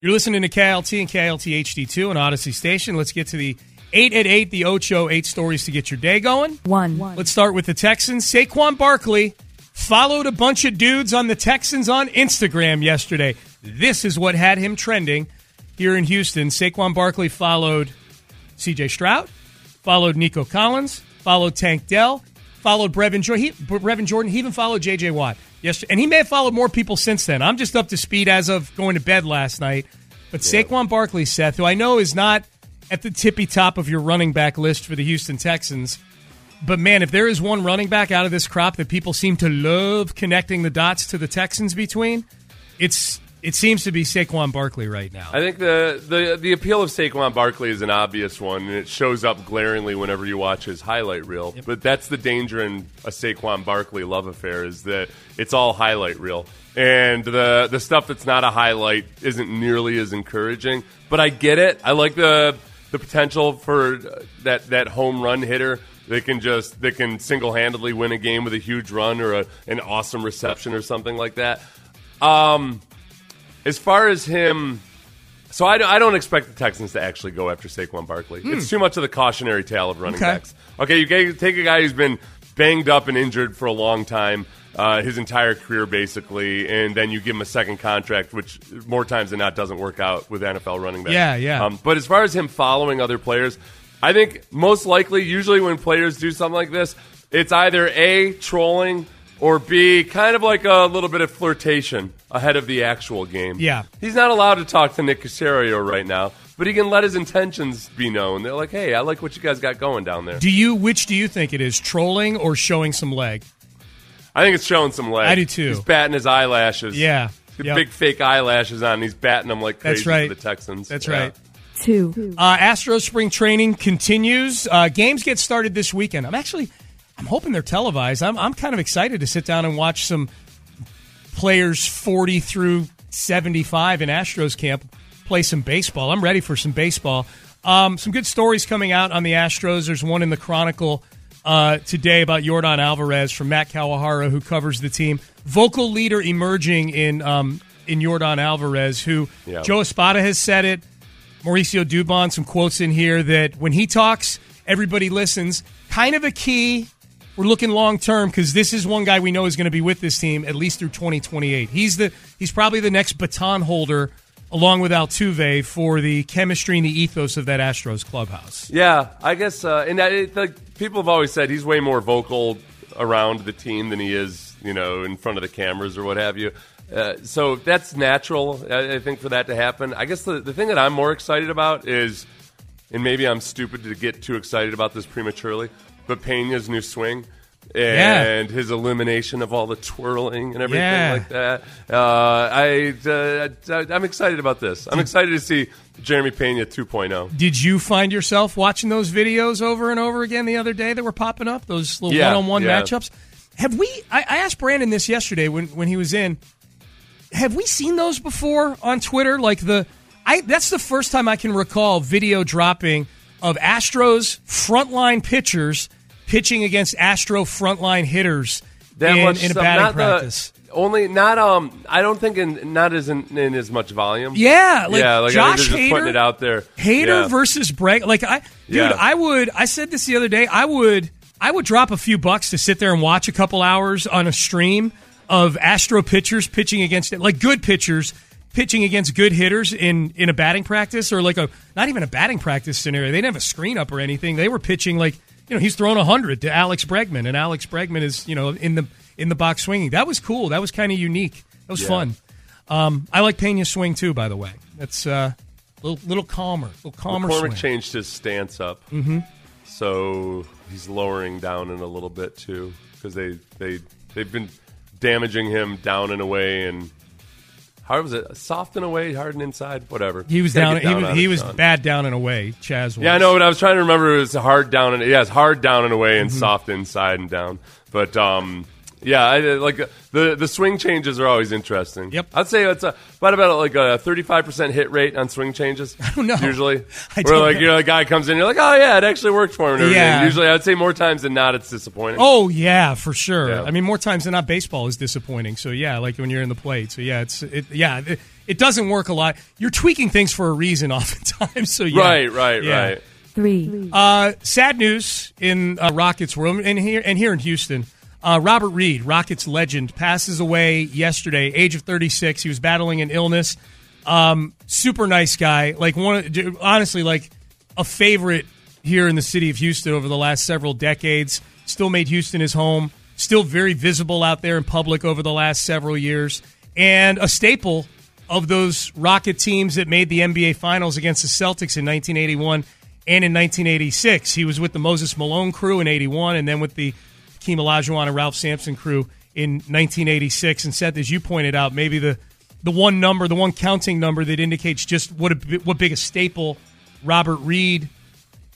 You're listening to KLT and KLT HD2 and Audacy Station. Let's get to the 8 at 8, the Ocho, eight stories to get your day going. One. Let's start with the Texans. Saquon Barkley followed a bunch of dudes on the Texans on Instagram yesterday. This is what had him trending here in Houston. Saquon Barkley followed CJ Stroud, followed Nico Collins, followed Tank Dell, followed Brevin, jo- he, Brevin Jordan. He even followed JJ Watt yesterday. And he may have followed more people since then. I'm just up to speed as of going to bed last night. But Saquon Barkley, Seth, who I know is not at the tippy top of your running back list for the Houston Texans. But man, if there is one running back out of this crop that people seem to love connecting the dots to the Texans between, it's it seems to be Saquon Barkley right now. I think the, the the appeal of Saquon Barkley is an obvious one, and it shows up glaringly whenever you watch his highlight reel. But that's the danger in a Saquon Barkley love affair is that it's all highlight reel, and the the stuff that's not a highlight isn't nearly as encouraging. But I get it. I like the the potential for that that home run hitter they can just they can single handedly win a game with a huge run or a, an awesome reception or something like that. Um, as far as him, so I, I don't expect the Texans to actually go after Saquon Barkley. It's too much of the cautionary tale of running Okay. backs. Okay, you take a guy who's been banged up and injured for a long time, uh, his entire career basically, and then you give him a second contract, which more times than not doesn't work out with NFL running backs. Yeah, yeah. Um, but as far as him following other players, I think most likely, usually when players do something like this, it's either A, trolling, or B, kind of like a little bit of flirtation ahead of the actual game. Yeah. He's not allowed to talk to Nick Caserio right now, but he can let his intentions be known. They're like, hey, I like what you guys got going down there. Do you which do you think it is, trolling or showing some leg? I think it's showing some leg. I do too. He's batting his eyelashes. Yeah. He's Yep. Big fake eyelashes on. and He's batting them like crazy That's right. for the Texans. That's Yeah. right. Two. Uh, Astros spring training continues. Uh, games get started this weekend. I'm actually, I'm hoping they're televised. I'm, I'm kind of excited to sit down and watch some players 40 through 75 in Astros camp play some baseball. I'm ready for some baseball. Um, some good stories coming out on the Astros. There's one in the Chronicle uh, today about Yordan Alvarez from Matt Kawahara, who covers the team. Vocal leader emerging in um, in Yordan Alvarez, who Yeah. Joe Espada has said it. Mauricio Dubon, some quotes in here that when he talks, everybody listens. Kind of a key. We're looking long term because this is one guy we know is going to be with this team at least through 2028. He's the he's probably the next baton holder along with Altuve for the chemistry and the ethos of that Astros clubhouse. Yeah, I guess, uh, and that, it, like people have always said, he's way more vocal around the team than he is, you know, in front of the cameras or what have you. Uh, so that's natural, I, I think, for that to happen. I guess the, the thing that I'm more excited about is, and maybe I'm stupid to get too excited about this prematurely, but Pena's new swing. And his elimination of all the twirling and everything Yeah. like that. Uh, I, uh, I'm excited about this. I'm excited to see Jeremy Pena 2.0. Did you find yourself watching those videos over and over again the other day that were popping up? Those little Yeah, one-on-one yeah. matchups. Have we? I, I asked Brandon this yesterday when when he was in. Have we seen those before on Twitter? Like the, I that's the first time I can recall video dropping of Astros frontline pitchers pitching against Astro frontline hitters That in, much in a batting not practice. The, only not um. I don't think in not as in, in as much volume. Yeah, like yeah, like Josh just putting Hader- it out there. Hater Yeah. versus Breg. Like I, dude, Yeah. I would. I said this the other day. I would. I would drop a few bucks to sit there and watch a couple hours on a stream of Astro pitchers pitching against it, like good pitchers pitching against good hitters in in a batting practice or like a not even a batting practice scenario. They didn't have a screen up or anything. They were pitching like you know he's thrown hundred to Alex Bregman, and Alex Bregman is you know in the in the box swinging. That was cool. That was kind of unique. That was Yeah. fun. Um, I like Pena's swing too. By the way, that's uh, a little, little calmer, little calmer McCormick swing. changed his stance up, mm-hmm. so he's lowering down in a little bit too because they they they've been damaging him down and away and how was it soft and away, hard and inside, whatever. He was down. get He was, he was bad down and away. Chas was. Yeah, I know, but I was trying to remember it was hard down and yeah, it's hard down and away Mm-hmm. and soft inside and down. But um, yeah, I, like uh, the the swing changes are always interesting. Yep. I'd say it's a, about about like a thirty five percent hit rate on swing changes. I don't know. Usually, I where don't like know. you know, a guy comes in, you're like, oh yeah, it actually worked for him. Yeah. Usually, I'd say more times than not, it's disappointing. Oh yeah, for sure. Yeah. I mean, more times than not, baseball is disappointing. So yeah, like when you're in the plate. So yeah, it's it, yeah, it, it doesn't work a lot. You're tweaking things for a reason, oftentimes. So yeah, right, right, Yeah. right. three, Uh, sad news in uh, Rockets world, and here and here in Houston. Uh, Robert Reed, Rockets legend, passes away yesterday, age of 36. He was battling an illness. Um, super nice guy, like one, honestly, like a favorite here in the city of Houston over the last several decades. Still made Houston his home. Still very visible out there in public over the last several years, and a staple of those Rocket teams that made the NBA Finals against the Celtics in 1981 and in 1986. He was with the Moses Malone crew in 81 and then with the Hakeem Olajuwon and Ralph Sampson crew in 1986. And Seth, as you pointed out, maybe the, the one number, the one counting number that indicates just what, a, what big a staple Robert Reed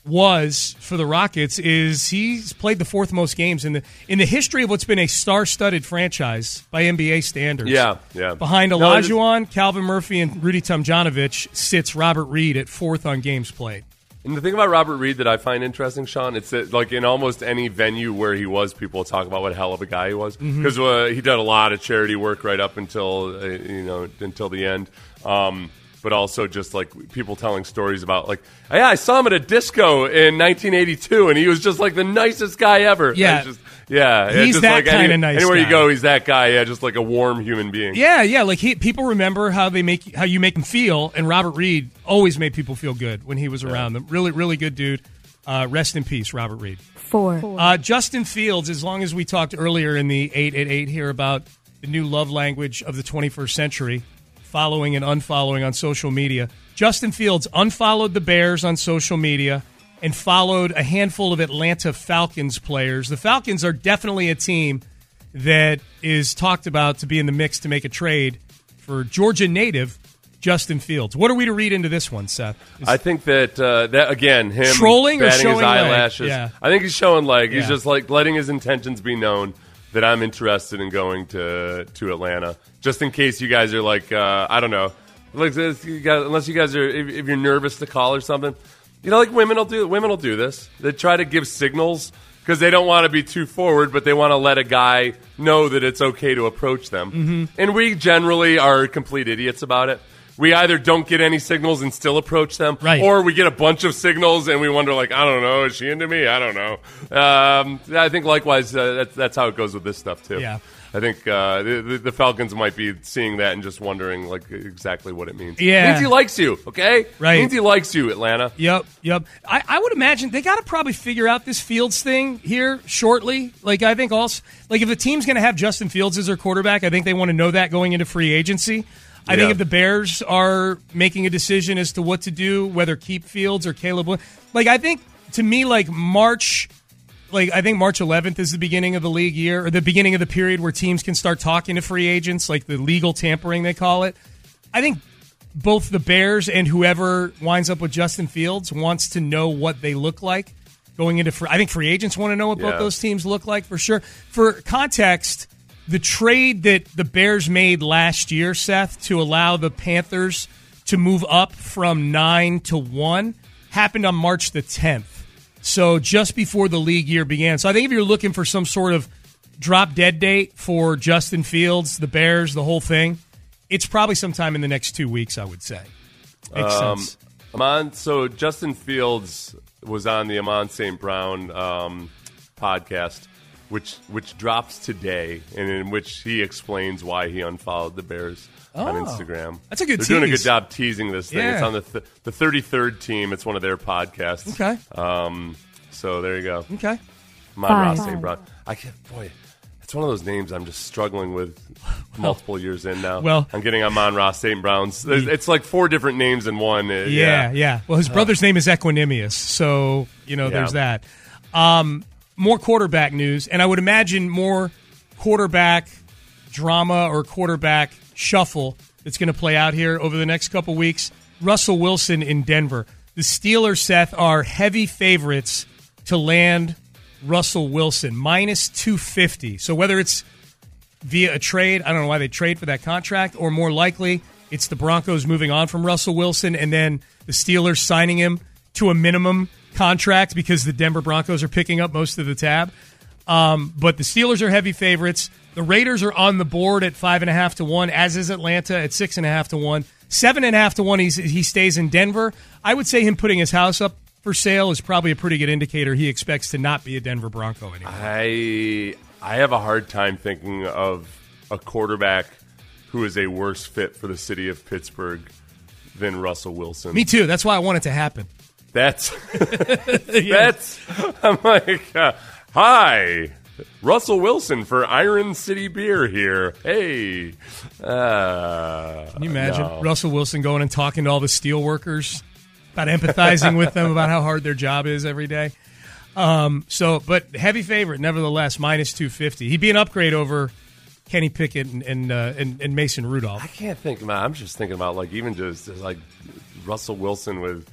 was for the Rockets is he's played the fourth most games in the in the history of what's been a star-studded franchise by NBA standards. Yeah, yeah. Behind No, Olajuwon, Calvin Murphy, and Rudy Tomjanovich sits Robert Reed at fourth on games played. And the thing about Robert Reed that I find interesting, Sean, it's that like in almost any venue where he was, people talk about what a hell of a guy he was Mm-hmm. because uh, he did a lot of charity work right up until uh, you know until the end. Um, but also just like people telling stories about like, yeah, I saw him at a disco in 1982, and he was just like the nicest guy ever. Yeah. Just, yeah, yeah, He's just that like any- kinda nice Anywhere guy. you go, he's that guy. Yeah, just like a warm human being. Yeah, yeah. Like he, people remember how they make how you make them feel, and Robert Reed always made people feel good when he was around them. Really, really good dude. Uh, rest in peace, Robert Reed. four, Uh, Justin Fields, as long as we talked earlier in the 8 at 8 here about the new love language of the 21st century, following and unfollowing on social media, Justin Fields unfollowed the Bears on social media and followed a handful of Atlanta Falcons players. The Falcons are definitely a team that is talked about to be in the mix to make a trade for Georgia native Justin Fields. What are we to read into this one, Seth? Is- I think that uh, that again, him Trolling or showing his eyelashes. Yeah. I think he's showing leg. He's just like letting his intentions be known that I'm interested in going to to Atlanta, just in case you guys are like, uh, I don't know, like this, you guys, unless you guys are if, if you're nervous to call or something. You know, like women will do. Women will do this. They try to give signals because they don't want to be too forward, but they want to let a guy know that it's okay to approach them. Mm-hmm. And we generally are complete idiots about it. We either don't get any signals and still approach them, Right. or we get a bunch of signals and we wonder, like, I don't know, is she into me? I don't know. Um, I think likewise, uh, that's, that's how it goes with this stuff too. Yeah. I think uh, the, the, the Falcons might be seeing that and just wondering, like, exactly what it means. Yeah. means he likes you. Okay, Right. Means he likes you, Atlanta. Yep, yep. I, I would imagine they got to probably figure out this Fields thing here shortly. Like I think also, like if the team's going to have Justin Fields as their quarterback, I think they want to know that going into free agency. I think if the Bears are making a decision as to what to do, whether keep Fields or Caleb, like I think to me, like March, like I think March 11th is the beginning of the league year or the beginning of the period where teams can start talking to free agents, like the legal tampering they call it. I think both the Bears and whoever winds up with Justin Fields wants to know what they look like going into free. I think free agents want to know what both those teams look like for sure. For context, the trade that the Bears made last year, Seth, to allow the Panthers to move up from nine to one happened on March the 10th. So just before the league year began. So I think if you're looking for some sort of drop dead date for Justin Fields, the Bears, the whole thing, it's probably sometime in the next two weeks, I would say. Makes Um, sense. Amon, so Justin Fields was on the Amon St. Brown um, podcast which which drops today, and in which he explains why he unfollowed the Bears on Oh, Instagram. that's a good They're doing a good tease. job teasing this thing. It's Yeah. on the th- the thirty third team. It's one of their podcasts. Okay. Um. So there you go. Okay. Mon Five. Ross St. Brown. I can't. Boy, it's one of those names I'm just struggling with. Multiple years in now. Well- I'm getting on Mon Ross St. Brown's. There's- It's like four different names in one. Uh, Yeah, yeah. Well, his brother's name is Equanimous, so you know Yeah. there's that. Um, more quarterback news, and I would imagine more quarterback drama or quarterback shuffle that's going to play out here over the next couple weeks. Russell Wilson in Denver. The Steelers, Seth, are heavy favorites to land Russell Wilson minus two fifty. So whether it's via a trade. I don't know why they trade for that contract, or more likely, it's the Broncos moving on from Russell Wilson and then the Steelers signing him to a minimum contract because the Denver Broncos are picking up most of the tab. Um, but the Steelers are heavy favorites. The Raiders are on the board at five and a half to one, as is Atlanta at six and a half to one. Seven and a half to one, he's, he stays in Denver. I would say him putting his house up for sale is probably a pretty good indicator he expects to not be a Denver Bronco anymore. I I have a hard time thinking of a quarterback who is a worse fit for the city of Pittsburgh than Russell Wilson. Me too. That's why I want it to happen. That's that's. I'm like, uh, hi, Russell Wilson for Iron City Beer here. Hey, uh, Can you imagine no. Russell Wilson going and talking to all the steel workers about empathizing with them about how hard their job is every day? Um, so, but heavy favorite, nevertheless, minus 250. He'd be an upgrade over Kenny Pickett and and, uh, and, and Mason Rudolph. I can't think about. I'm just thinking about like even just, just like Russell Wilson with.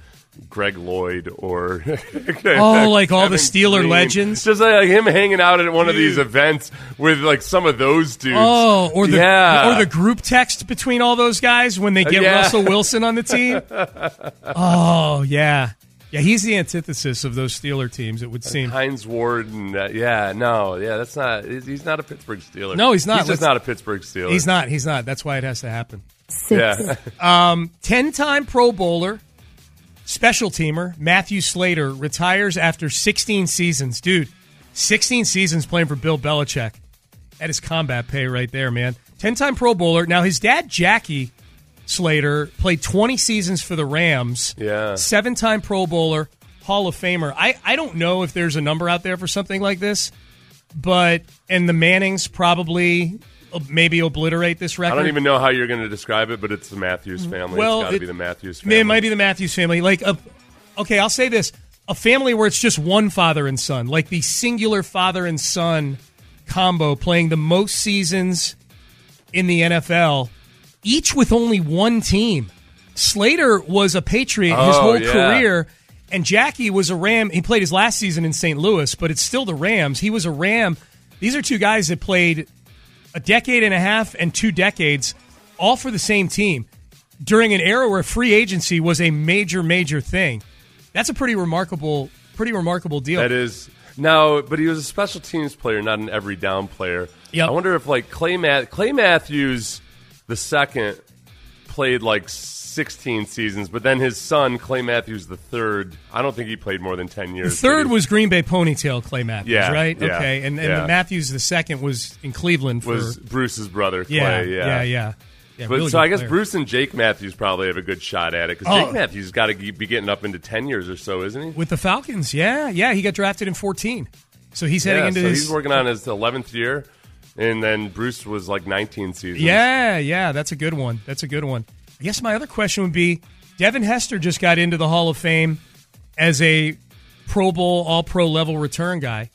Greg Lloyd or Oh, like all the Steeler Green. legends? just like him hanging out at one of these events with like some of those dudes. Oh, or the yeah. or the group text between all those guys when they get Yeah. Russell Wilson on the team. Oh yeah, yeah. He's the antithesis of those Steeler teams. It would seem. Hines Ward and uh, yeah, no, yeah, that's not. He's he's not a Pittsburgh Steeler. No, he's not. He's just Let's- not a Pittsburgh Steeler. He's not. He's not. That's why it has to happen. Six. Yeah, 10 time Pro Bowler, special teamer, Matthew Slater retires after 16 seasons. Dude, 16 seasons playing for Bill Belichick. That is combat pay right there, man. 10 time Pro Bowler. Now, his dad, Jackie Slater, played 20 seasons for the Rams. Yeah. Seven time Pro Bowler, Hall of Famer. I, I don't know if there's a number out there for something like this, but, and the Mannings probably maybe obliterate this record. I don't even know how you're going to describe it, but it's the Matthews mm-hmm. family. Well, it's got to it- be the Matthews family. It might be the Matthews family. Like, a, okay, I'll say this: a family where it's just one father and son, like the singular father and son combo, playing the most seasons in the NFL, each with only one team. Slater was a Patriot his Oh, whole yeah. career, and Jackie was a Ram. He played his last season in St. Louis, but it's still the Rams. He was a Ram. These are two guys that played a decade and a half and two decades, all for the same team during an era where free agency was a major, major thing. That's a pretty remarkable, pretty remarkable deal. That is no, but he was a special teams player, not an every down player. Yep. I wonder if like Clay Mat- Clay Matthews the second played like 16 seasons, but then his son Clay Matthews the third. I don't think he played more than 10 the years. third he was Green Bay ponytail Clay Matthews, Yeah, right? yeah, okay, and and yeah. Matthews the second was in Cleveland for was Bruce's brother Clay. yeah, Yeah, yeah, yeah. But really so I guess player. Bruce and Jake Matthews probably have a good shot at it because Oh. Jake Matthews got to be getting up into 10 years or so, isn't he? with the Falcons, yeah, yeah, he got drafted in fourteen, so he's heading into so his he's working on his 11th year, and then Bruce was like 19 seasons. Yeah, yeah, that's a good one. That's a good one. I guess my other question would be Devin Hester just got into the Hall of Fame as a Pro Bowl, all pro level return guy.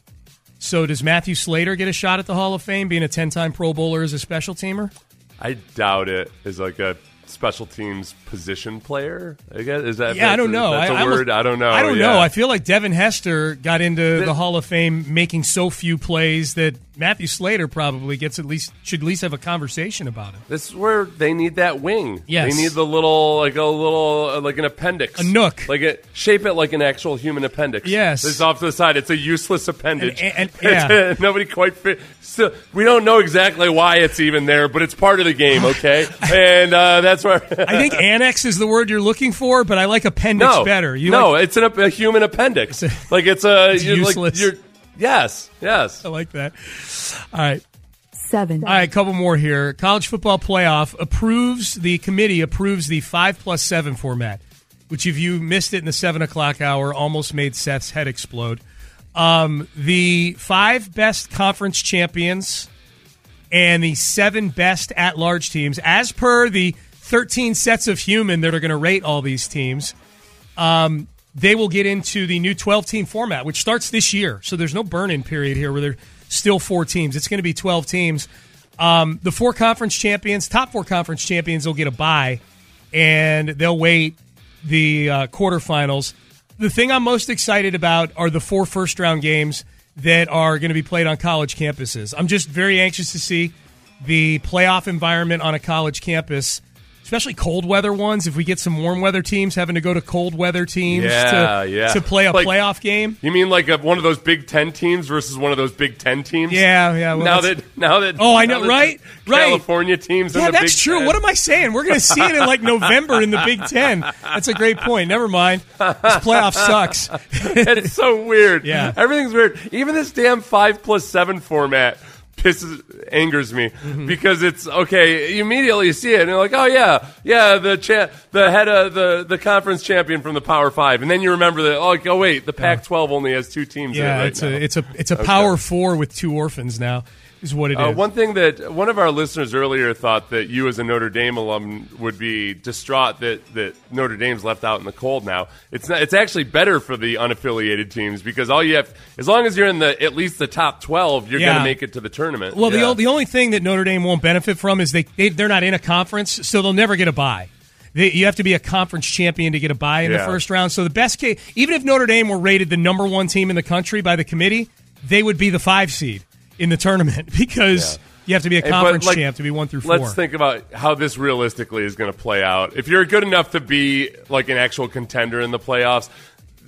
So does Matthew Slater get a shot at the Hall of Fame being a 10 time Pro Bowler as a special teamer? I doubt it is like a special teams position player. I guess is that Yeah, I don't a- know. That's a I, I word. almost- I don't know. I don't yeah. know. I feel like Devin Hester got into the, The- Hall of Fame making so few plays that Matthew Slater probably gets at least should at least have a conversation about it. This is where they need that wing. Yes. they need the little, like a little, uh, like an appendix, A nook. like it, shape it like an actual human appendix. Yes. it's off to the side. It's a useless appendage. And- and- yeah. nobody quite fit. Still, we don't know exactly why it's even there, but it's part of the game. Okay, and uh, that's where I think annex is the word you're looking for, but I like appendix no better. You no, like- it's an, a human appendix. like it's a It's useless. Like, you're Yes, yes. I like that. All right. seven, All right, a couple more here. College football playoff approves the committee approves the five plus seven format, which if you missed it in the seven o'clock hour, almost made Seth's head explode. Um, the five best conference champions and the seven best at large teams, as per the 13 sets of human that are going to rate all these teams, um, they will get into the new 12 team format, which starts this year. So there's no burn in period here where there's still four teams. It's going to be 12 teams. Um, the four conference champions, top four conference champions, will get a bye and they'll wait the uh, quarterfinals. The thing I'm most excited about are the four first round games that are going to be played on college campuses. I'm just very anxious to see the playoff environment on a college campus, especially cold weather ones. If we get some warm weather teams having to go to cold weather teams Yeah, to, yeah. to play a Like- playoff game. You mean like a, one of those Big Ten teams versus one of those Big Ten teams? Yeah, yeah. well, now that now that Oh, I know, right? Right. California teams. in Yeah, that's Big true. Ten. What am I saying? We're going to see it in like November in the Big Ten. That's a great point. Never mind. This playoff sucks. it's so weird. Yeah. everything's weird. Even this damn five plus seven format pisses angers me Mm-hmm. because it's okay. You immediately see it and you're like, oh yeah, yeah, the cha- the head of the the conference champion from the Power Five, and then you remember that. Oh, like, oh wait, the Pac-12 only has two teams. in it Yeah, right it's now. a it's a it's a power four with two orphans now. Is what it is. Uh, one thing that one of our listeners earlier thought that you, as a Notre Dame alum, would be distraught that, that Notre Dame's left out in the cold. Now it's not, it's actually better for the unaffiliated teams because all you have, as long as you're in the at least the top twelve, you're Yeah. going to make it to the tournament. Well, the, Yeah. o- the only thing that Notre Dame won't benefit from is they, they they're not in a conference, so they'll never get a bye. They, you have to be a conference champion to get a bye in the first round. So the best case, even if Notre Dame were rated the number one team in the country by the committee, they would be the five seed in the tournament because you have to be a conference like, champ to be one through four. Let's think about how this realistically is going to play out. If you're good enough to be like an actual contender in the playoffs,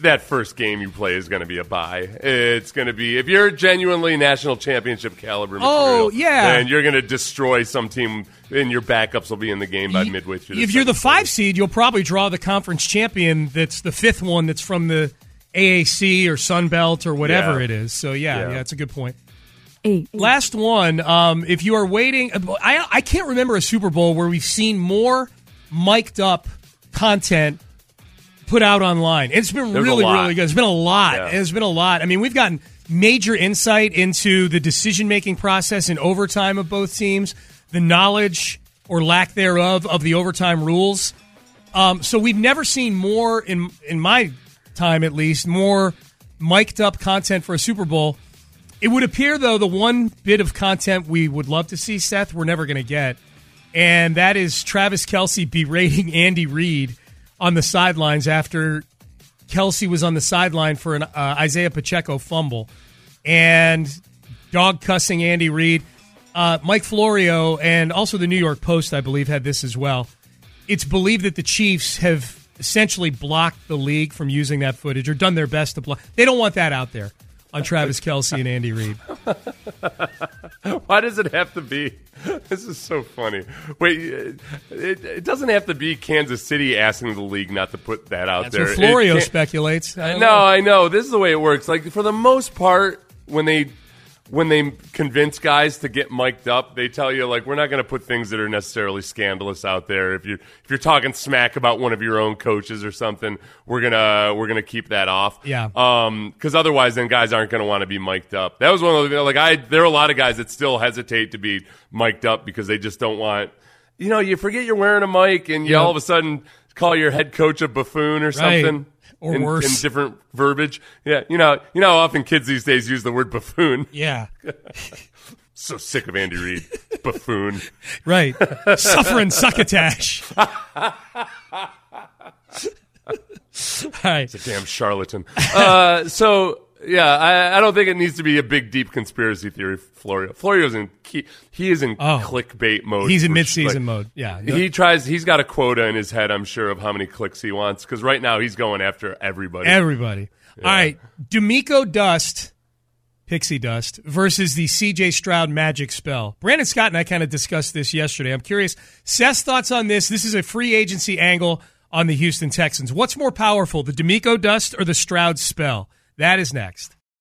that first game you play is going to be a bye. It's going to be if you're genuinely national championship caliber. Oh, material, yeah. and you're going to destroy some team, and your backups will be in the game by midway through. If you're the five seed, you'll probably draw the conference champion. That's the fifth one. That's from the AAC or Sun Belt or whatever Yeah. it is. So yeah, Yeah. yeah, that's a good point. Eight, Last one. Um, if you are waiting, I, I can't remember a Super Bowl where we've seen more mic'd up content put out online. It's been There's really, really good. It's been a lot. Yeah. It's been a lot. I mean, we've gotten major insight into the decision making process in overtime of both teams, the knowledge or lack thereof of the overtime rules. Um, so we've never seen more in in my time, at least, more mic'd up content for a Super Bowl. It would appear, though, the one bit of content we would love to see, Seth, we're never going to get, and that is Travis Kelce berating Andy Reid on the sidelines after Kelce was on the sideline for an uh, Isaiah Pacheco fumble, and dog cussing Andy Reid. Uh, Mike Florio and also the New York Post, I believe, had this as well. It's believed that the Chiefs have essentially blocked the league from using that footage or done their best to block. They don't want that out there on Travis Kelce and Andy Reid. Why does it have to be? This is so funny. Wait, it, it doesn't have to be Kansas City asking the league not to put that out That's there. Florio speculates. I No, know. I know. This is the way it works. Like for the most part, when they when they convince guys to get mic'd up, they tell you like we're not going to put things that are necessarily scandalous out there. If you if you're talking smack about one of your own coaches or something, we're gonna we're gonna keep that off. Yeah. Um, because otherwise, then guys aren't going to want to be mic'd up. That was one of the like I there are a lot of guys that still hesitate to be mic'd up because they just don't want. You know, you forget you're wearing a mic, and you Yeah. all of a sudden call your head coach a buffoon or Right. Or in, worse. in different verbiage. Yeah, you know, you know how often kids these days use the word buffoon. Yeah, So sick of Andy Reid, buffoon. right. Suffering succotash. All right. It's a damn charlatan. uh, so yeah, I, I don't think it needs to be a big, deep conspiracy theory. Florio, Florio's in he, he is in Oh. clickbait mode. He's in mid-season like, mode. Yeah. He tries. He's got a quota in his head. I'm sure of how many clicks he wants because right now he's going after everybody. Everybody. All right. DeMeco Dust, Pixie Dust, versus the CJ Stroud Magic Spell. Brandon Scott and I kind of discussed this yesterday. I'm curious. Seth's thoughts on this. This is a free agency angle on the Houston Texans. What's more powerful, the DeMeco Dust or the Stroud Spell? That is next.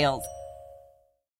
details.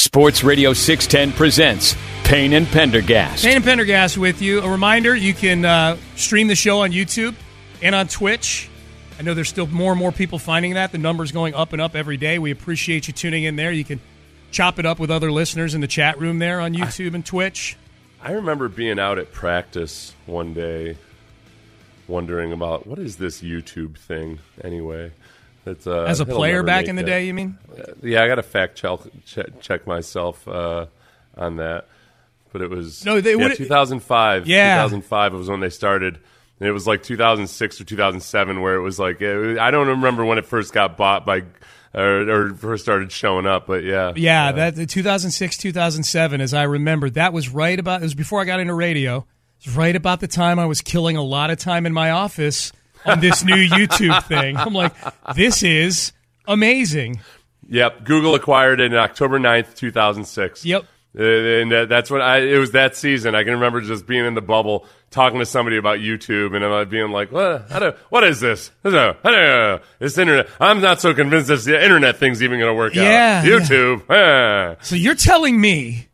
Sports Radio 610 presents Payne and Pendergast. Payne and Pendergast with you. A reminder you can uh, stream the show on YouTube and on Twitch. I know there's still more and more people finding that. The number's going up and up every day. We appreciate you tuning in there. You can chop it up with other listeners in the chat room there on YouTube and Twitch. I remember being out at practice one day, wondering about what is this YouTube thing anyway. It's, uh, As a player back in the day, you mean? Uh, yeah, I got to fact check, check, myself uh, on that. But it was No, they yeah, would- 2005. Yeah. 2005 was when they started. And it was like 2006 or 2007 where it was like it I don't remember when it first got bought by or, or first started showing up, but yeah, Yeah, that the 2006, 2007, as I remember, that was right about. It was before I got into radio. It was right about the time I was killing a lot of time in my office on this new YouTube thing. I'm like, this is amazing. Yep, Google acquired it in October 9th, 2006. Yep. And that's when I, it was that season. I can remember just being in the bubble, talking to somebody about YouTube, and I'm being like, what, how do, what is this? I don't know. I don't know. This internet, I'm not so convinced this the internet thing's even going to work Yeah, out. YouTube. ah. So you're telling me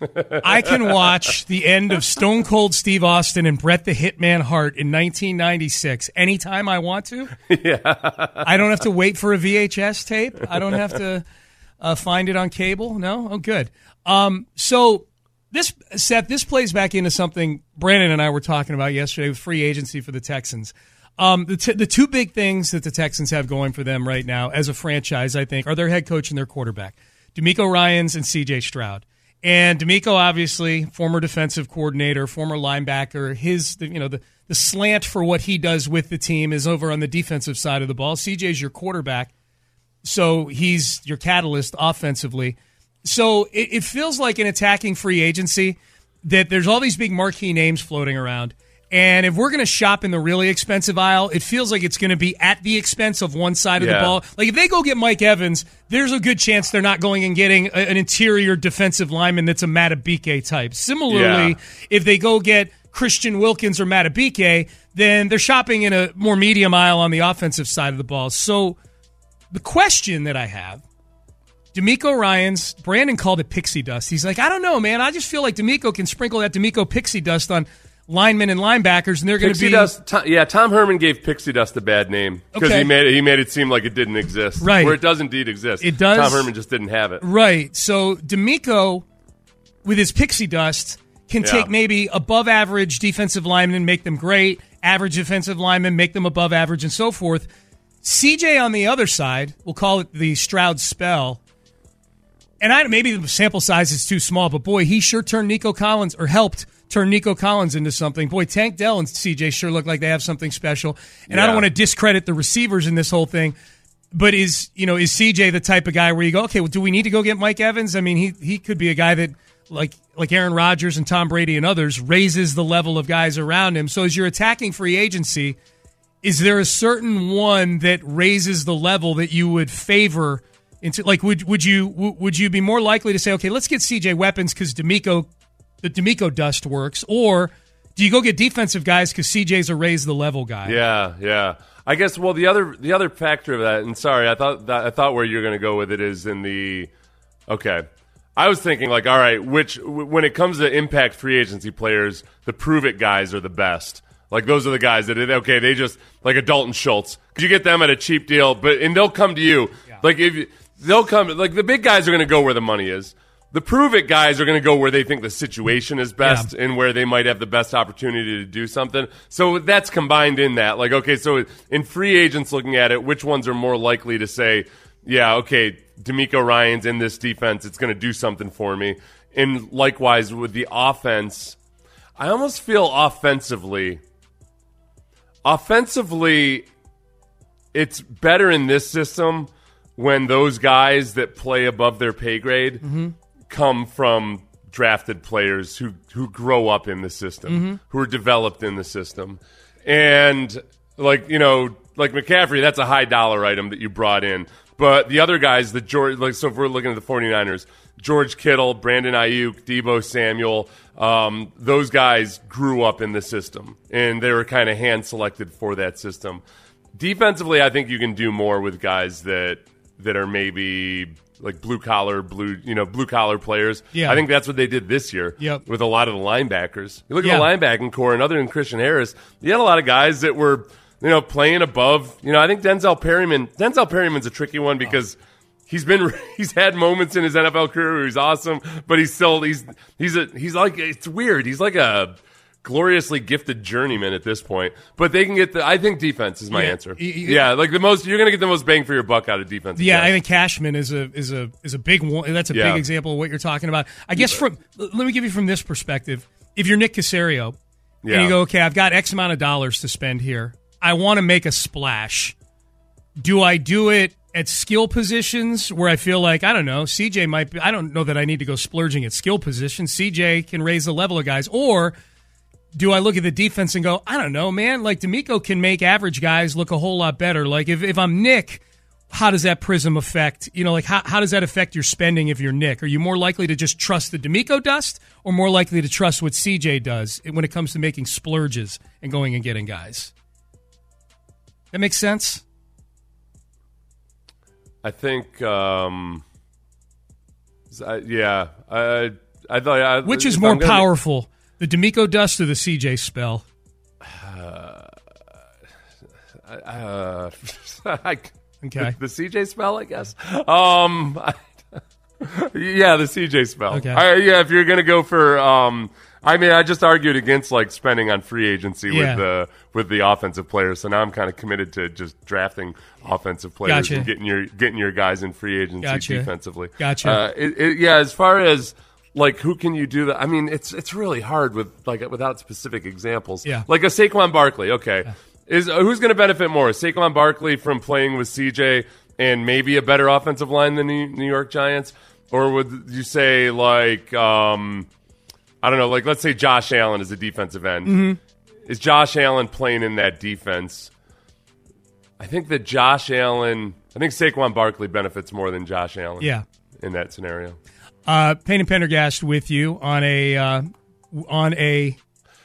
I can watch the end of Stone Cold Steve Austin and Bret the Hitman Hart in 1996 anytime I want to? Yeah. I don't have to wait for a VHS tape. I don't have to uh, find it on cable. No? Oh, good. Um, so this Seth, this plays back into something Brandon and I were talking about yesterday with free agency for the Texans. Um, the, t- the two big things that the Texans have going for them right now as a franchise, I think, are their head coach and their quarterback, DeMeco Ryans and C.J. Stroud. And DeMeco, obviously, former defensive coordinator, former linebacker. His, you know, the, the slant for what he does with the team is over on the defensive side of the ball. CJ's your quarterback, so he's your catalyst offensively. So it, it feels like an attacking free agency that there's all these big marquee names floating around. And if we're going to shop in the really expensive aisle, it feels like it's going to be at the expense of one side of the ball. Like if they go get Mike Evans, there's a good chance they're not going and getting a- an interior defensive lineman that's a Madubuike type. Similarly, Yeah. if they go get Christian Wilkins or Madubuike, then they're shopping in a more medium aisle on the offensive side of the ball. So the question that I have DeMeco Ryans, Brandon called it pixie dust. He's like, I don't know, man. I just feel like DeMeco can sprinkle that DeMeco pixie dust on linemen and linebackers, and they're going to be dust. Tom, yeah, Tom Herman gave pixie dust a bad name because Okay. he made it, he made it seem like it didn't exist. Right. where it does indeed exist. It does. Tom Herman just didn't have it. right. So DeMeco, with his pixie dust, can Yeah. take maybe above average defensive linemen, make them great. Average defensive linemen, make them above average, and so forth. CJ on the other side, we'll call it the Stroud spell. And I maybe the sample size is too small, but boy, he sure turned Nico Collins or helped turn Nico Collins into something. Boy, Tank Dell and CJ sure look like they have something special. And I don't want to discredit the receivers in this whole thing, but is you know is CJ the type of guy where you go, okay, well, do we need to go get Mike Evans? I mean, he he could be a guy that like like Aaron Rodgers and Tom Brady and others raises the level of guys around him. So as you're attacking free agency, is there a certain one that raises the level that you would favor Into like would would you would you be more likely to say okay let's get CJ weapons because DeMeco the DeMeco dust works or do you go get defensive guys because CJ's a raise the level guy? Yeah, yeah. I guess. Well, the other the other factor of that, and sorry, I thought that, I thought where you're going to go with it is in the. Okay, I was thinking like, all right, which when it comes to impact free agency players, the prove it guys are the best. Like those are the guys that okay, they just like a Dalton Schultz. Could you get them at a cheap deal? But and they'll come to you. Like if they'll come, like the big guys are going to go where the money is. The prove it guys are going to go where they think the situation is best Yeah. and where they might have the best opportunity to do something. So that's combined in that. Like, okay, so in free agents looking at it, which ones are more likely to say, yeah, okay, DeMeco Ryan's in this defense, it's going to do something for me. And likewise with the offense, I almost feel offensively, offensively, it's better in this system when those guys that play above their pay grade mm-hmm. Come from drafted players who who grow up in the system, who are developed in the system, and like you know, like McCaffrey, that's a high dollar item that you brought in. But the other guys, the George, like so, if we're looking at the 49ers, George Kittle, Brandon Aiyuk, Deebo Samuel, um, those guys grew up in the system, and they were kind of hand selected for that system. Defensively, I think you can do more with guys that that are maybe like blue collar, blue you know blue collar players. Yeah. I think that's what they did this year. Yep. with a lot of the linebackers. You look Yeah. at the linebacking core, and other than Christian Harris, you had a lot of guys that were you know playing above. You know, I think Denzel Perryman. Denzel Perryman's a tricky one because. He's been he's had moments in his NFL career where he's awesome, but he's still he's he's a he's like it's weird. He's like a gloriously gifted journeyman at this point. But they can get the I think defense is my Yeah. answer. Y- y- yeah, like the most you're going to get the most bang for your buck out of defense. Yeah, I think Cashman is a is a is a big one. That's a Yeah. big example of what you're talking about. I guess from let me give you from this perspective. If you're Nick Caserio Yeah. and you go, okay, I've got X amount of dollars to spend here. I want to make a splash. Do I do it at skill positions where I feel like I don't know CJ might be? I don't know that I need to go splurging at skill positions. CJ can raise the level of guys, or do I look at the defense and go, I don't know, man, like DeMeco can make average guys look a whole lot better. Like if, if I'm Nick, how does that prism affect, you know, like how, how does that affect your spending if you're Nick? Are you more likely to just trust the DeMeco dust or more likely to trust what CJ does when it comes to making splurges and going and getting guys? That makes sense? I think, um, I, yeah, I, I thought, I, Which is more powerful, the DeMeco dust or the CJ spell? Uh, I, Okay. the, the CJ spell, I guess. Um, I- yeah, the CJ spell. Okay. I, yeah, if you're gonna go for, um, I mean, I just argued against like spending on free agency Yeah. with the with the offensive players, so now I'm kind of committed to just drafting offensive players Gotcha. and getting your getting your guys in free agency Gotcha. defensively. Gotcha. Uh, it, it, yeah, as far as like who can you do that? I mean, it's it's really hard with like without specific examples. Yeah. Like a Saquon Barkley, okay. Is uh, who's going to benefit more? Saquon Barkley from playing with CJ and maybe a better offensive line than the New York Giants, or would you say like um, I don't know, like let's say Josh Allen is a defensive end. Mm-hmm. Is Josh Allen playing in that defense? I think that Josh Allen. I think Saquon Barkley benefits more than Josh Allen. Yeah. in that scenario. Uh, Payne and Pendergast with you on a uh, on a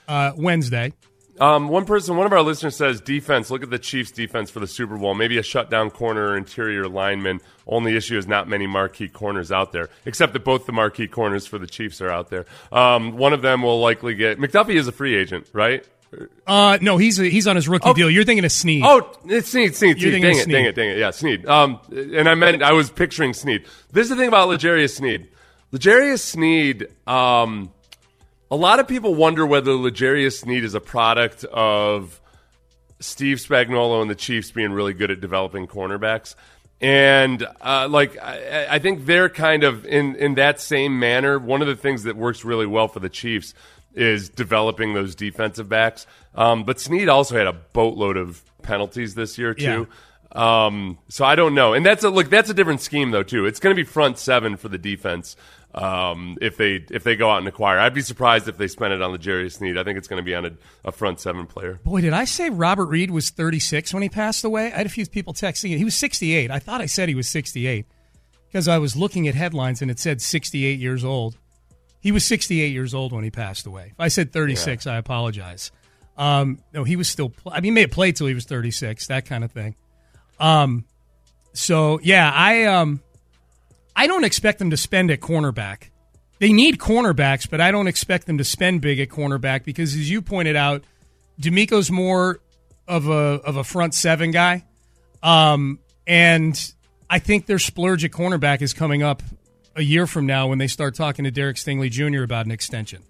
uh, Wednesday. Um, one person, one of our listeners says defense. Look at the Chiefs' defense for the Super Bowl. Maybe a shutdown corner or interior lineman. Only issue is not many marquee corners out there, except that both the marquee corners for the Chiefs are out there. Um, one of them will likely get McDuffie is a free agent, right? Uh, no, he's he's on his rookie deal. You're thinking of Sneed. Oh, it's Sneed, Sneed, Sneed. Dang it, Sneed. dang it, dang it. Yeah, Sneed. Um, and I meant I was picturing Sneed. This is the thing about Legarius Sneed. Legarius Sneed. Um, a lot of people wonder whether Legarius Sneed is a product of Steve Spagnuolo and the Chiefs being really good at developing cornerbacks. And uh, like I, I think they're kind of in in that same manner. One of the things that works really well for the Chiefs is developing those defensive backs. Um, but Sneed also had a boatload of penalties this year too. Um, so I don't know. And that's a look. That's a different scheme though too. It's going to be front seven for the defense. Um, if they if they go out and acquire, I'd be surprised if they spend it on the Jerry Sneed. I think it's going to be on a, a front seven player. Boy, did I say Robert Reed was 36 when he passed away? I had a few people texting. He was 68. I thought I said he was 68. because I was looking at headlines and it said 68 years old. He was 68 years old when he passed away. If I said 36, I apologize. Um, no, he was still. Pl- I mean, he may have played till he was 36, that kind of thing. Um, so yeah, I um, I don't expect them to spend at cornerback. They need cornerbacks, but I don't expect them to spend big at cornerback because, as you pointed out, DeMeco's more of a of a front seven guy, um, and I think their splurge at cornerback is coming up a year from now when they start talking to Derek Stingley Jr. about an extension,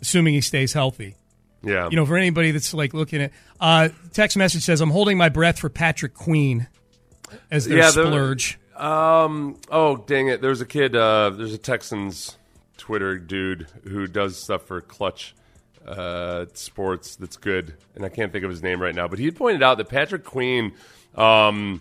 assuming he stays healthy. Yeah. You know, for anybody that's like looking at uh, text message says, "I'm holding my breath for Patrick Queen as their Yeah, splurge." Um. Oh, dang it! There's a kid. Uh, there's a Texans Twitter dude who does stuff for Clutch uh, Sports. That's good, and I can't think of his name right now. But he pointed out that Patrick Queen um,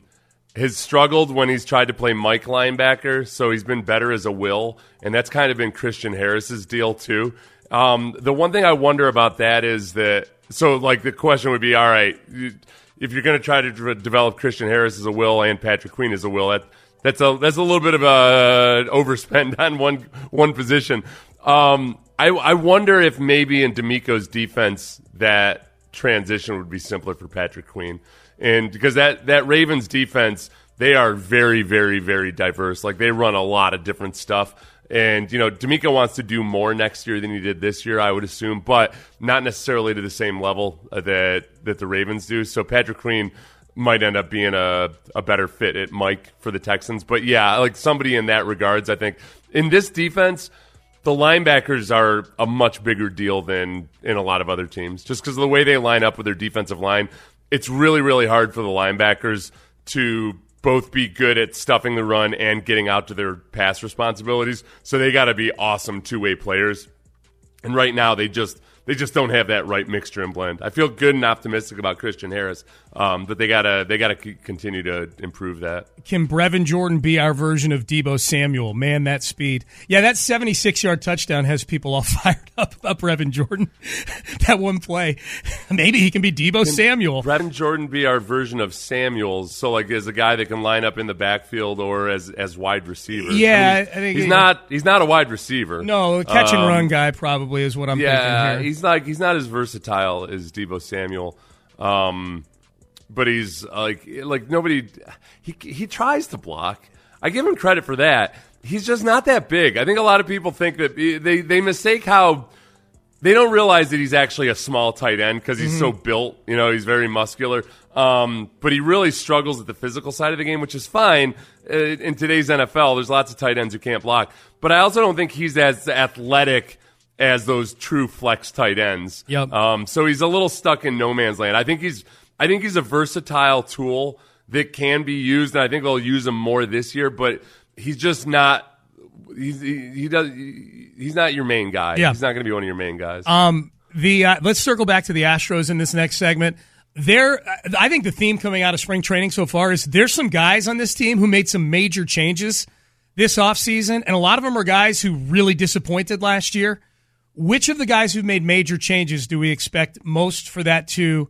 has struggled when he's tried to play Mike linebacker. So he's been better as a will, and that's kind of been Christian Harris's deal too. Um, the one thing I wonder about that is that so like the question would be, all right. You, if you're going to try to develop Christian Harris as a will and Patrick Queen as a will, that that's a that's a little bit of a overspend on one one position. Um, I I wonder if maybe in DeMeco's defense that transition would be simpler for Patrick Queen, and because that that Ravens defense they are very very very diverse. Like they run a lot of different stuff. And you know, DeMeco wants to do more next year than he did this year, I would assume, but not necessarily to the same level uh, that that the Ravens do. So Patrick Queen might end up being a, a better fit at Mike for the Texans. But yeah, like somebody in that regards, I think in this defense, the linebackers are a much bigger deal than in a lot of other teams, just because of the way they line up with their defensive line. It's really really hard for the linebackers to both be good at stuffing the run and getting out to their pass responsibilities. So they got to be awesome two way players. And right now they just they just don't have that right mixture and blend. I feel good and optimistic about Christian Harris, um, but they gotta they gotta c- continue to improve that. Can Brevin Jordan be our version of Deebo Samuel? Man, that speed. Yeah, that 76 yard touchdown has people all fired up about Brevin Jordan. that one play. Maybe he can be Deebo Samuel. Brevin Jordan be our version of Samuels, so like as a guy that can line up in the backfield or as as wide receiver. Yeah, I, mean, I think he's he- not he's not a wide receiver. No, catch and Um, run guy probably is what I'm yeah, thinking here. he's like he's not as versatile as Deebo Samuel, um, but he's like like nobody. He he tries to block. I give him credit for that. He's just not that big. I think a lot of people think that they they mistake how they don't realize that he's actually a small tight end because he's so built. You know, he's very muscular. Um, but he really struggles at the physical side of the game, which is fine uh, in today's NFL. There's lots of tight ends who can't block, but I also don't think he's as athletic as those true flex tight ends. Yep. Um, so he's a little stuck in no man's land. I think he's I think he's a versatile tool that can be used, and I think they'll use him more this year. But he's just not. He's, he, he does. He's not your main guy. Yeah. He's not going to be one of your main guys. Um, the uh, let's circle back to the Astros in this next segment. There, I think the theme coming out of spring training so far is there's some guys on this team who made some major changes this offseason, and a lot of them are guys who really disappointed last year. Which of the guys who've made major changes do we expect most for that to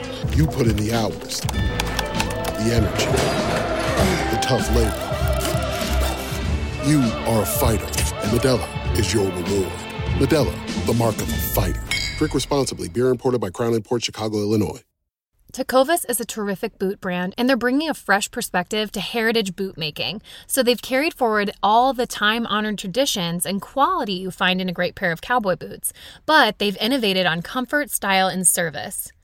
You put in the hours, the energy, the tough labor. You are a fighter, and Modelo is your reward. Modelo, the mark of a fighter. Drink responsibly. Beer imported by Crown Port Chicago, Illinois. Tecovas is a terrific boot brand, and they're bringing a fresh perspective to heritage boot making. So they've carried forward all the time honored traditions and quality you find in a great pair of cowboy boots, but they've innovated on comfort, style, and service.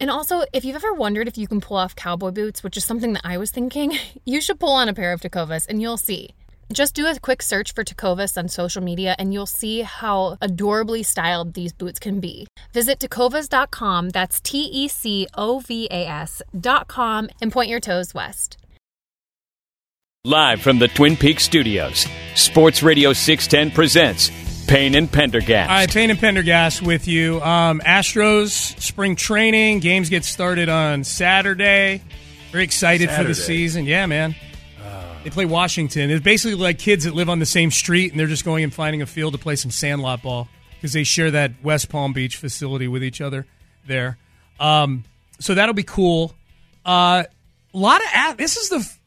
And also, if you've ever wondered if you can pull off cowboy boots, which is something that I was thinking, you should pull on a pair of Tecovas and you'll see. Just do a quick search for Tecovas on social media and you'll see how adorably styled these boots can be. Visit tecovas.com, that's T E C O V A S.com, and point your toes west. Live from the Twin Peaks studios, Sports Radio 610 presents Payne and Pendergast. All right, Payne and Pendergast with you. Um, Astros spring training games get started on Saturday. Very excited for the season. Yeah, man. They play Washington. It's basically like kids that live on the same street and they're just going and finding a field to play some sandlot ball because they share that West Palm Beach facility with each other there. Um, so that'll be cool. Uh, a lot of this is the.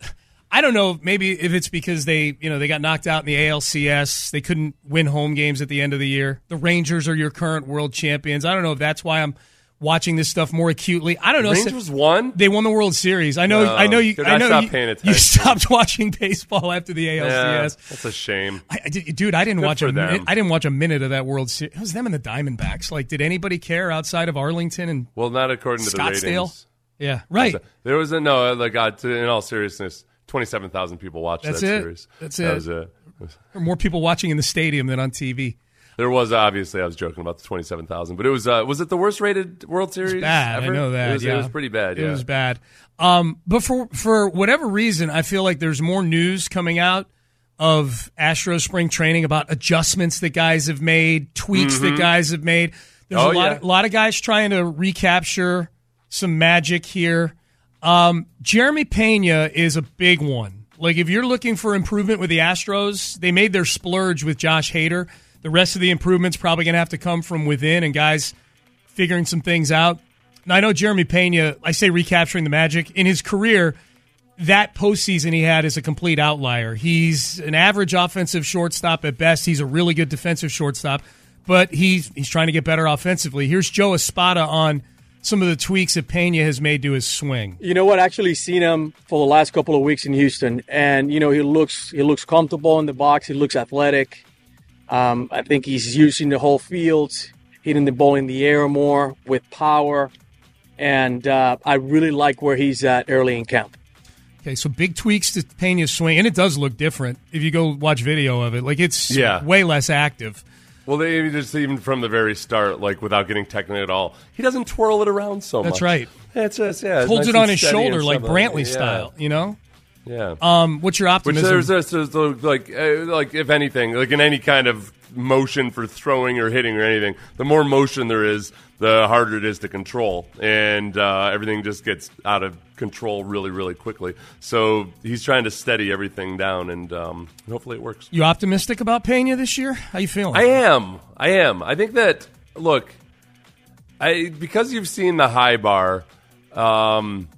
I don't know. Maybe if it's because they, you know, they got knocked out in the ALCS, they couldn't win home games at the end of the year. The Rangers are your current world champions. I don't know if that's why I'm watching this stuff more acutely. I don't know. Rangers won. They won the World Series. I know. Oh, I know you. dude, I know stopped you, you stopped watching baseball after the ALCS. Yeah, that's a shame. I, I dude, I didn't Good watch a minute, I didn't watch a minute of that World Series. It was them and the Diamondbacks. Like, did anybody care outside of Arlington and Well, not according to the Scottsdale? ratings. Yeah, right. There was a no. Like, uh, in all seriousness, twenty-seven thousand people watched That's that it. series. That's That it. was it. There were more people watching in the stadium than on TV. There was obviously I was joking about the twenty-seven thousand, but it was uh, was it the worst rated World Series? bad. ever? I know that. it was, yeah. it was pretty bad. It yeah. was bad. Um, but for for whatever reason, I feel like there's more news coming out of Astro spring training about adjustments that guys have made, tweaks that Mhm. guys have made. There's Oh, a lot, yeah. a lot of guys trying to recapture some magic here. Um, Jeremy Pena is a big one. Like if you're looking for improvement with the Astros, they made their splurge with Josh Hader. The rest of the improvements probably going to have to come from within and guys figuring some things out. Now I know Jeremy Pena. I say recapturing the magic in his career. That postseason he had is a complete outlier. He's an average offensive shortstop at best. He's a really good defensive shortstop, but he's he's trying to get better offensively. Here's Joe Espada on some of the tweaks that Pena has made to his swing. You know what? I actually seen him for the last couple of weeks in Houston, and you know he looks he looks comfortable in the box. He looks athletic. Um, I think he's using the whole field, hitting the ball in the air more with power, and uh, I really like where he's at early in camp. Okay, so big tweaks to Pena's swing, and it does look different if you go watch video of it. Like it's Yeah. way less active. Well, they just even from the very start, like without getting technical at all, he doesn't twirl it around so much. That's right. It's just yeah, it's Holds nice it on his shoulder like. Brantley Yeah. style, you know? Yeah. Um, what's your Which optimism? there's, there's, there's like uh, like if anything, like in any kind of motion for throwing or hitting or anything, the more motion there is, the harder it is to control, and uh, everything just gets out of control really really quickly. So he's trying to steady everything down, and um, hopefully it works. you optimistic about Pena this year? How you feeling? I am. I am. I think that look, I because you've seen the high bar, um,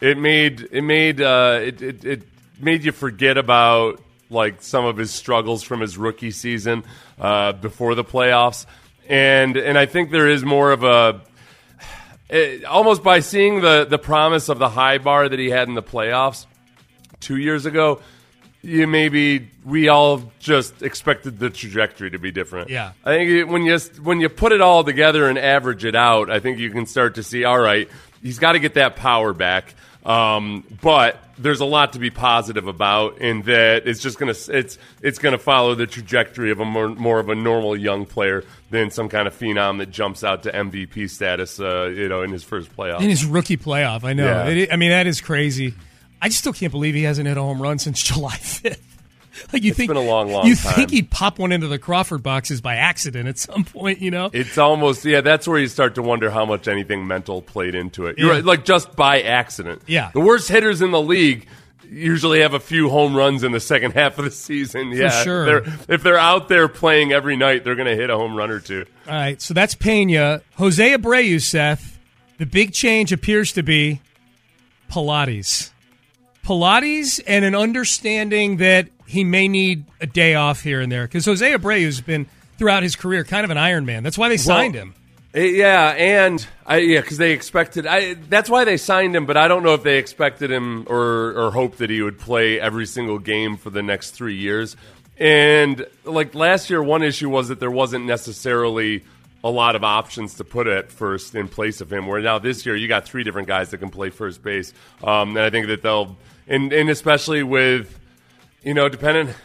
it made it made uh, it, it it made you forget about like some of his struggles from his rookie season uh, before the playoffs, and and I think there is more of a it, almost by seeing the the promise of the high bar that he had in the playoffs two years ago, you maybe we all just expected the trajectory to be different. Yeah. I think when you when you put it all together and average it out, I think you can start to see. All right, he's got to get that power back. Um, but there's a lot to be positive about in that it's just gonna it's it's gonna follow the trajectory of a more more of a normal young player than some kind of phenom that jumps out to MVP status. Uh, you know, in his first playoff. In his rookie playoff, I know. Yeah. It- I mean, that is crazy. I just still can't believe he hasn't hit a home run since July 5th. Like you It's think been a long, long you time. think he'd pop one into the Crawford boxes by accident at some point, you know? It's almost yeah. That's where you start to wonder how much anything mental played into it. You're Yeah. right, like just by accident. Yeah. the worst hitters in the league usually have a few home runs in the second half of the season. Yeah, sure. They're, if they're out there playing every night, they're going to hit a home run or two. All right, so that's Pena. Jose Abreu, Seth. The big change appears to be Pilates. Pilates and an understanding that he may need a day off here and there because Jose Abreu has been throughout his career kind of an Iron Man. That's why they signed Well, him. Uh, Yeah, and I, yeah, because they expected. I, that's why they signed him, but I don't know if they expected him or or hoped that he would play every single game for the next three years. And like last year, one issue was that there wasn't necessarily a lot of options to put at first in place of him. Where now this year, you got three different guys that can play first base, um, and I think that they'll and and especially with you know, dependent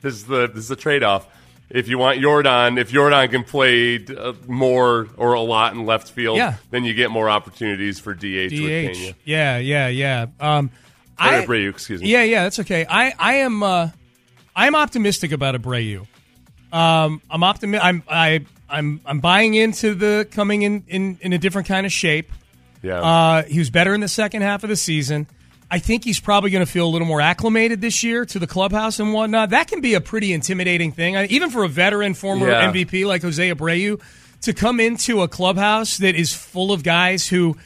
This is the this is the trade off. If you want Yordan, if Yordan can play uh, more or a lot in left field, Yeah. then you get more opportunities for DH, DH. Yeah, yeah, yeah. Um, I, Abreu, excuse me. Yeah, yeah, that's okay. I, I am, uh, I'm optimistic about Abreu. Um, I'm optimi- I'm, I, I'm, I'm buying into the coming in, in, in a different kind of shape. Yeah. Uh, he was better in the second half of the season. I think he's probably going to feel a little more acclimated this year to the clubhouse and whatnot. That can be a pretty intimidating thing, I, even for a veteran, former Yeah. MVP like Jose Abreu, to come into a clubhouse that is full of guys who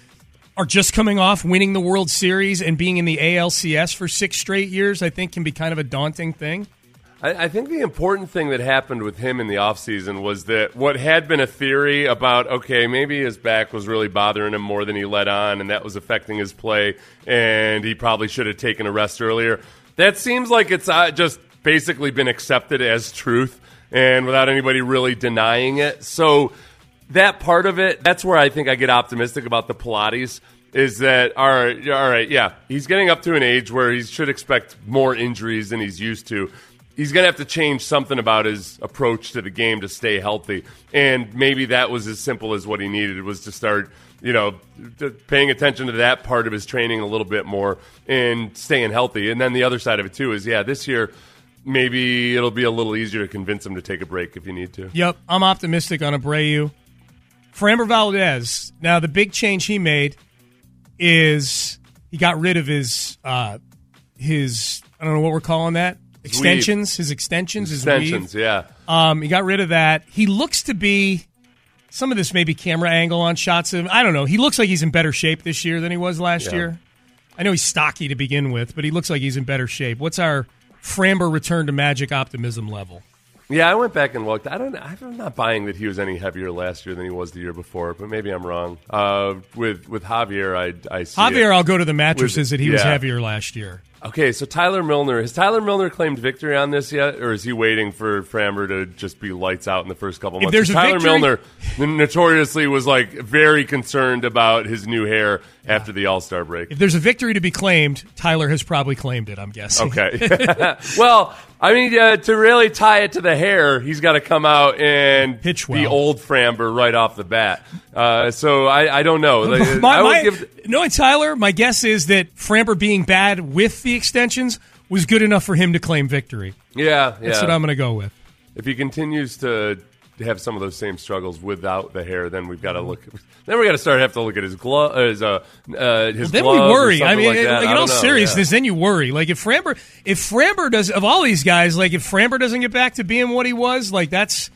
are just coming off winning the World Series and being in the ALCS for six straight years. I think can be kind of a daunting thing. I, I think the important thing that happened with him in the offseason was that what had been a theory about, okay, maybe his back was really bothering him more than he let on, and that was affecting his play, and he probably should have taken a rest earlier. That seems like it's uh, just basically been accepted as truth, and without anybody really denying it. So that part of it, that's where I think I get optimistic about the Pilates. Is that all right? All right, yeah. He's getting up to an age where he should expect more injuries than he's used to. He's going to have to change something about his approach to the game to stay healthy, and maybe that was as simple as what he needed was to start, you know, paying attention to that part of his training a little bit more and staying healthy. And then the other side of it too is, yeah, this year maybe it'll be a little easier to convince him to take a break if you need to. Yep, I'm optimistic on Abreu. Framber Valdez. Now the big change he made is he got rid of his uh, his I don't know what we're calling that His weave. extensions. His extensions. His Extensions, weave. yeah. Um, he got rid of that. He looks to be some of this maybe camera angle on shots of him. I don't know. He looks like he's in better shape this year than he was last Yeah. year. I know he's stocky to begin with, but he looks like he's in better shape. What's our Framber return to magic optimism level? Yeah, I went back and looked. I don't. I'm not buying that he was any heavier last year than he was the year before, but maybe I'm wrong. Uh, with with Javier, I I see Javier, it. I'll go to the mattresses With- that he was heavier last year. Okay, so Tyler Milner has Tyler Milner claimed victory on this yet, or is he waiting for Framber to just be lights out in the first couple If months? there's a Tyler victory- Milner notoriously was like very concerned about his new hair after the All Star break. If there's a victory to be claimed, Tyler has probably claimed it. I'm guessing. Okay. well, I mean, uh, to really tie it to the hair, he's got to come out and Pitch be well. old Framber right off the bat. Uh, so I, I don't know. Like, my, I my- give. knowing Tyler, my guess is that Framber being bad with the extensions was good enough for him to claim victory. Yeah, yeah. That's what I'm going to go with. If he continues to have some of those same struggles without the hair, then we've got to look. Then we got to start have to look at his glove, his uh, uh his then we worry. I mean, like like, in I all know, seriousness, yeah. then you worry. Like if Framber, if Framber does, of all these guys, like if Framber doesn't get back to being what he was, like that's.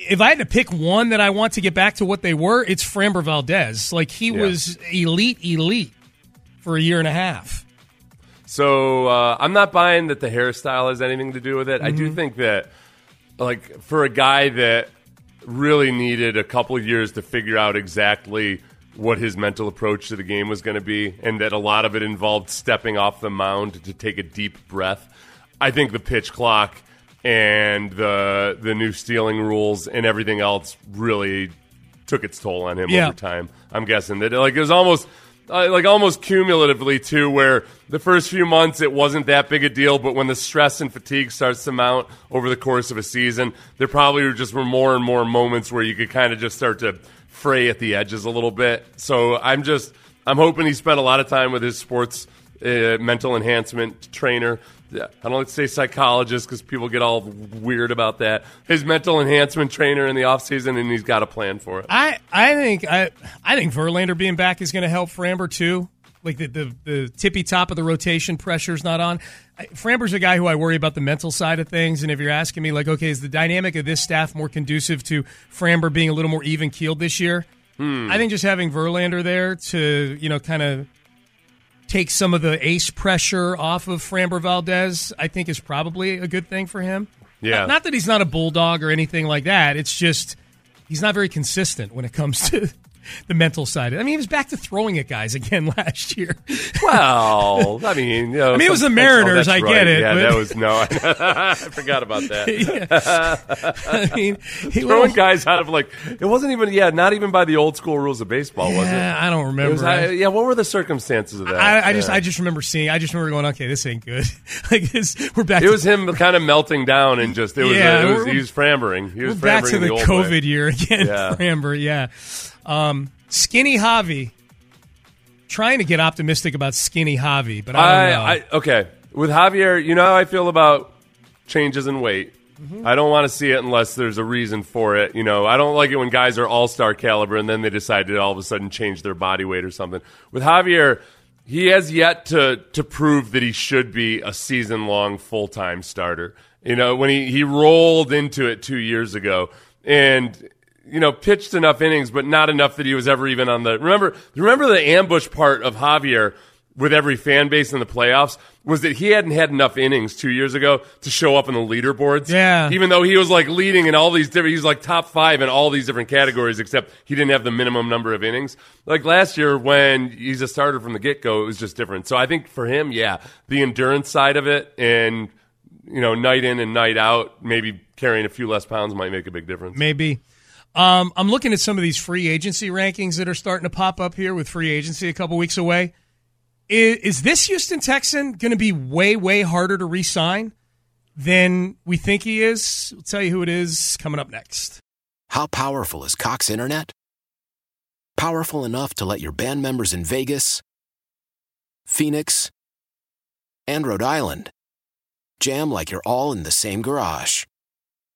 If I had to pick one that I want to get back to what they were, it's Framber Valdez. Like he Yeah. was elite, elite for a year and a half. So uh, I'm not buying that the hairstyle has anything to do with it. I Mm-hmm. do think that, like, for a guy that really needed a couple years to figure out exactly what his mental approach to the game was going to be, and that a lot of it involved stepping off the mound to take a deep breath. I think the pitch clock and the the new stealing rules and everything else really took its toll on him Yeah. over time. I'm guessing that like it was almost uh, like almost cumulatively too, where the first few months it wasn't that big a deal, but when the stress and fatigue starts to mount over the course of a season, there probably just were more and more moments where you could kind of just start to fray at the edges a little bit. So I'm just I'm hoping he spent a lot of time with his sports uh, mental enhancement trainer. Yeah, I don't like to say psychologist because people get all weird about that. His mental enhancement trainer in the offseason, and he's got a plan for it. I, I think I I think Verlander being back is going to help Framber too. Like the, the the tippy top of the rotation pressure's not on. I, Framber's a guy who I worry about the mental side of things. And if you're asking me, like, okay, is the dynamic of this staff more conducive to Framber being a little more even keeled this year? Hmm. I think just having Verlander there to you know kind of take some of the ace pressure off of Framber Valdez, I think is probably a good thing for him. Yeah. Not, not that he's not a bulldog or anything like that. It's just he's not very consistent when it comes to the mental side. I mean, he was back to throwing at guys again last year. Well, I mean, you know, I mean, it was the oh, Mariners, oh, I get right. it, Yeah, but- that was no. I forgot about that. I mean, he throwing little- guys out of like it wasn't even yeah, not even by the old school rules of baseball, was it? Yeah, I don't remember. was, I- yeah, what were the circumstances of that? I, I just, Yeah. I just remember seeing. I just remember going, okay, this ain't good. like this, we're back. It to- was him kind of melting down and just it was, Yeah, it was he was frambering. He was We're back to the, the COVID way. year again. Yeah. Framber, yeah. Um, skinny Javi. Trying to get optimistic about skinny Javi, but I don't know. I, I okay with Javier. You know how I feel about changes in weight. Mm-hmm. I don't want to see it unless there's a reason for it. You know, I don't like it when guys are all star caliber and then they decide to all of a sudden change their body weight or something. With Javier, he has yet to to prove that he should be a season long full time starter. You know, when he, he rolled into it two years ago and you know, pitched enough innings, but not enough that he was ever even on the. Remember, remember the ambush part of Javier with every fan base in the playoffs was that he hadn't had enough innings two years ago to show up in the leaderboards. Yeah. even though he was like leading in all these different, he's like top five in all these different categories, except he didn't have the minimum number of innings. Like last year, when he's a starter from the get go, it was just different. So I think for him, yeah, the endurance side of it and you know, night in and night out, maybe carrying a few less pounds might make a big difference. Maybe. Um, I'm looking at some of these free agency rankings that are starting to pop up here with free agency a couple weeks away. Is, is this Houston Texan going to be way, way harder to re sign than we think he is? We'll tell you who it is coming up next. How powerful is Cox Internet? Powerful enough to let your band members in Vegas, Phoenix, and Rhode Island jam like you're all in the same garage.